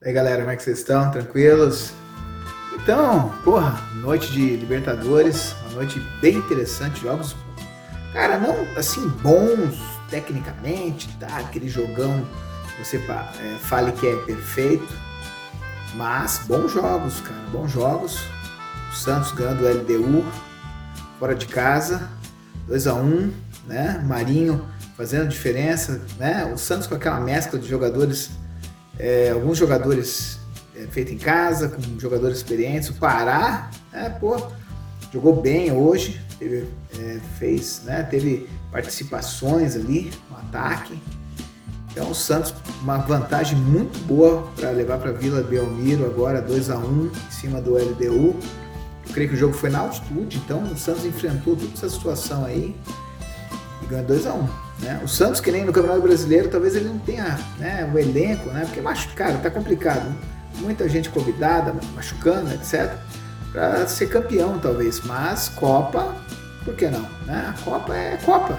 E aí galera, como é que vocês estão? Tranquilos? Então, porra, noite de Libertadores, uma noite bem interessante, jogos, cara, não assim bons tecnicamente, tá? Aquele jogão, você é, fale que é perfeito, mas bons jogos, cara, bons jogos. O Santos ganhando o LDU fora de casa, 2 a 1 né? Marinho fazendo diferença, né? O Santos com aquela mescla de jogadores é, alguns jogadores é, feitos em casa, com jogadores experientes. O Pará, é, pô, jogou bem hoje, teve, é, fez, né, teve participações ali no ataque. Então o Santos, uma vantagem muito boa para levar para Vila Belmiro agora 2 a 1 em cima do LDU. Eu creio que o jogo foi na altitude, então o Santos enfrentou toda essa situação aí e ganhou 2 a 1 né? O Santos, que nem no Campeonato Brasileiro, talvez ele não tenha né, o elenco, né? porque, cara, tá complicado. Muita gente convidada, machucando, etc. Para ser campeão, talvez. Mas Copa, por que não? Né? A Copa é Copa.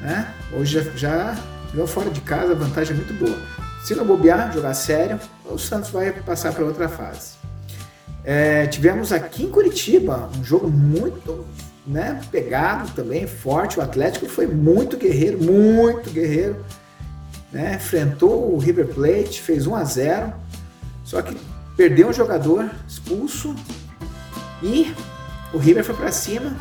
Né? Hoje já, já ganhou fora de casa, a vantagem é muito boa. Se não bobear, jogar sério, o Santos vai passar para outra fase. É, tivemos aqui em Curitiba um jogo muito né, pegado também, forte. O Atlético foi muito guerreiro, muito guerreiro. Né, enfrentou o River Plate, fez 1 a 0 só que perdeu um jogador expulso e o River foi para cima.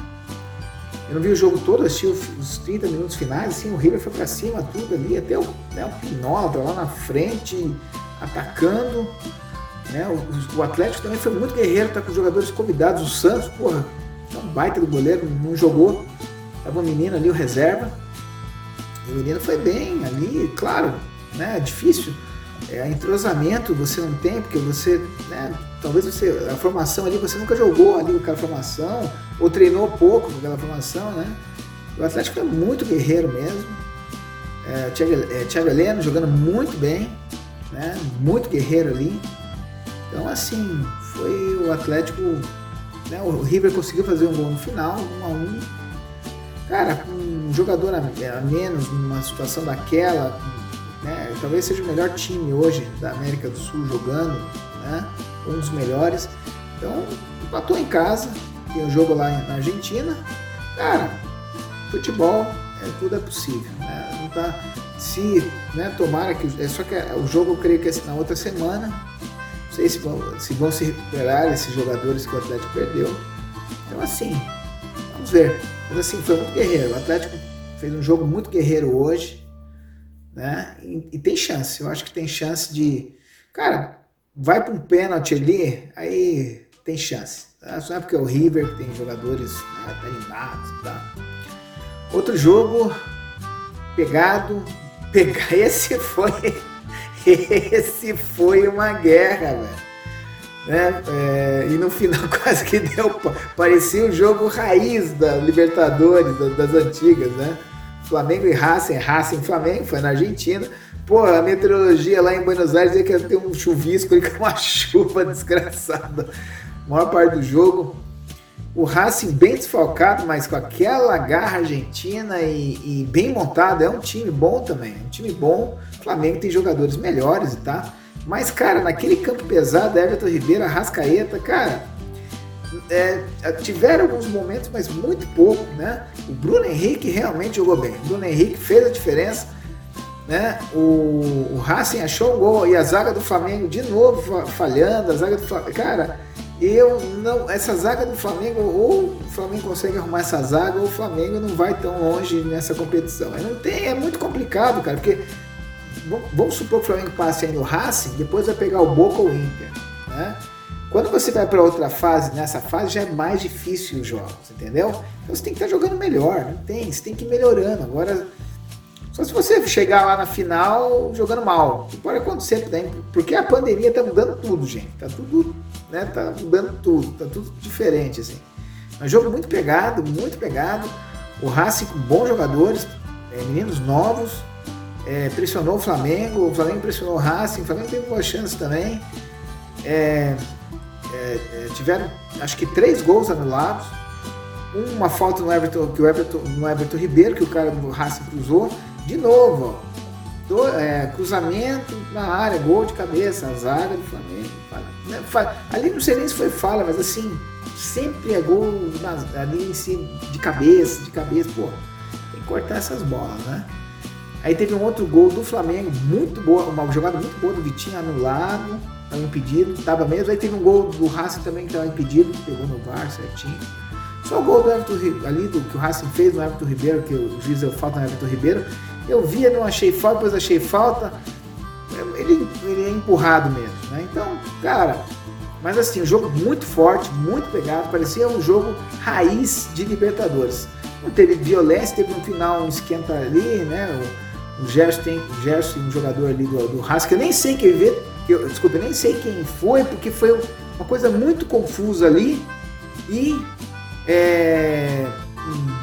Eu não vi o jogo todo, assisti os 30 minutos finais, assim, o River foi para cima, tudo ali, até o, né, o Pinola lá na frente, atacando. Né, o, o Atlético também foi muito guerreiro, tá com os jogadores convidados, o Santos, porra, baita do goleiro, não jogou. Tava um menino ali, o reserva. E o menino foi bem ali, claro, né? É difícil. É, entrosamento você não tem, porque você, né? Talvez você, a formação ali, você nunca jogou ali com aquela formação, ou treinou pouco com aquela formação, né? O Atlético é muito guerreiro mesmo. É, Thiago, é, Thiago Heleno jogando muito bem, né? Muito guerreiro ali. Então, assim, foi o Atlético né? O River conseguiu fazer um gol no final, um a um. Cara, com um jogador a menos, numa situação daquela, né? talvez seja o melhor time hoje da América do Sul jogando, né? um dos melhores. Então, empatou em casa, tem um jogo lá na Argentina. Cara, futebol, é, tudo é possível. Né? Não tá, se né, tomara que. É só que o jogo eu creio que é na outra semana sei se vão, se vão se recuperar esses jogadores que o Atlético perdeu. Então, assim, vamos ver. Mas, assim, foi muito guerreiro. O Atlético fez um jogo muito guerreiro hoje, né? E, e tem chance. Eu acho que tem chance de. Cara, vai para um pênalti ali, aí tem chance. Tá? Só é porque é o River que tem jogadores né, animados, tá? Outro jogo pegado, pegar esse foi esse foi uma guerra, velho. Né? É, e no final quase que deu. Parecia o um jogo raiz da Libertadores, das, das, antigas, né? Flamengo e Racing, Racing Flamengo, foi na Argentina. Pô, a meteorologia lá em Buenos Aires dizia que ter um chuvisco e uma chuva desgraçada. A maior parte do jogo. O Racing bem desfalcado, mas com aquela garra argentina e, e bem montado. É um time bom também, um time bom Flamengo tem jogadores melhores, tá? Mas, cara, naquele campo pesado, Everton Ribeiro, Arrascaeta, cara, é, tiveram alguns momentos, mas muito pouco, né? O Bruno Henrique realmente jogou bem. O Bruno Henrique fez a diferença, né? O, o Racing achou um gol e a zaga do Flamengo de novo falhando, a zaga do Flamengo, cara, eu não, essa zaga do Flamengo, ou o Flamengo consegue arrumar essa zaga, ou o Flamengo não vai tão longe nessa competição. Não tem, é muito complicado, cara, porque vamos supor que o Flamengo passe aí no Racing, depois vai pegar o Boca ou o Inter, né? Quando você vai para outra fase, nessa fase já é mais difícil os jogos, entendeu? Então você tem que estar tá jogando melhor, não tem, você tem que ir melhorando. Agora, só se você chegar lá na final jogando mal, que pode acontecer também, porque a pandemia tá mudando tudo, gente. Tá tudo, né? Tá mudando tudo, tá tudo diferente assim. É um jogo muito pegado, muito pegado. O Racing com bons jogadores, é, meninos novos, é, pressionou o Flamengo, o Flamengo pressionou o Racing, o Flamengo teve boa chance também. É, é, é, tiveram acho que três gols anulados. Uma falta no Everton, que o Everton, no Everton Ribeiro, que o cara do Racing cruzou. De novo, do, é, cruzamento na área, gol de cabeça, a zaga do Flamengo. Fala, né, ali não sei nem se foi fala, mas assim, sempre é gol ali em cima, de cabeça, de cabeça, pô, tem que cortar essas bolas, né? Aí teve um outro gol do Flamengo, muito boa, uma jogada muito boa do Vitinho anulado, estava impedido, estava mesmo. Aí teve um gol do Racing também que estava impedido, pegou no VAR certinho. Só o gol do Everton ali, do que o Racing fez no Everton Ribeiro, que o juiz deu falta no Everton Ribeiro. Eu via, não achei falta, depois achei falta. Ele, ele é empurrado mesmo, né? Então, cara, mas assim, um jogo muito forte, muito pegado, parecia um jogo raiz de Libertadores. Não teve violência, teve no final um esquenta ali, né? O, o Gerson o Gerson, um jogador ali do, do Haas, que eu nem sei quem vê, eu, desculpa, eu nem sei quem foi, porque foi uma coisa muito confusa ali. E é,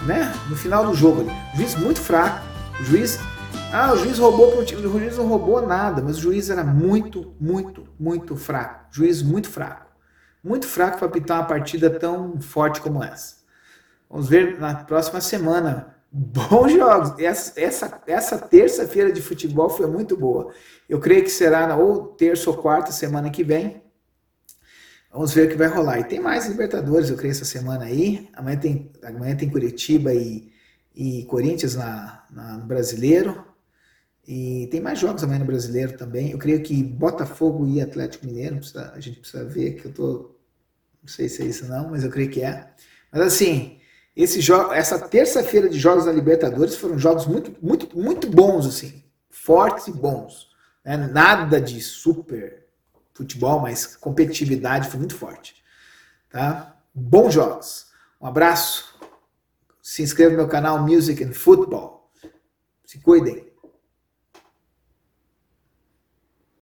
né, no final do jogo, o juiz muito fraco, o juiz. Ah, o juiz roubou pro time. O juiz não roubou nada, mas o juiz era muito, muito, muito fraco. Juiz muito fraco. Muito fraco para apitar uma partida tão forte como essa. Vamos ver na próxima semana. Bons jogos. Essa, essa, essa terça-feira de futebol foi muito boa. Eu creio que será na ou terça ou quarta semana que vem. Vamos ver o que vai rolar. E tem mais Libertadores, eu creio, essa semana aí. Amanhã tem, amanhã tem Curitiba e, e Corinthians na, na, no Brasileiro. E tem mais jogos amanhã no Brasileiro também. Eu creio que Botafogo e Atlético Mineiro, precisa, a gente precisa ver, que eu tô. Não sei se é isso não, mas eu creio que é. Mas assim, esse essa terça-feira de jogos da Libertadores foram jogos muito, muito, muito bons, assim. Fortes e bons. Né? Nada de super futebol, mas competitividade foi muito forte. Tá? Bons jogos. Um abraço. Se inscreva no meu canal Music and Football. Se cuidem.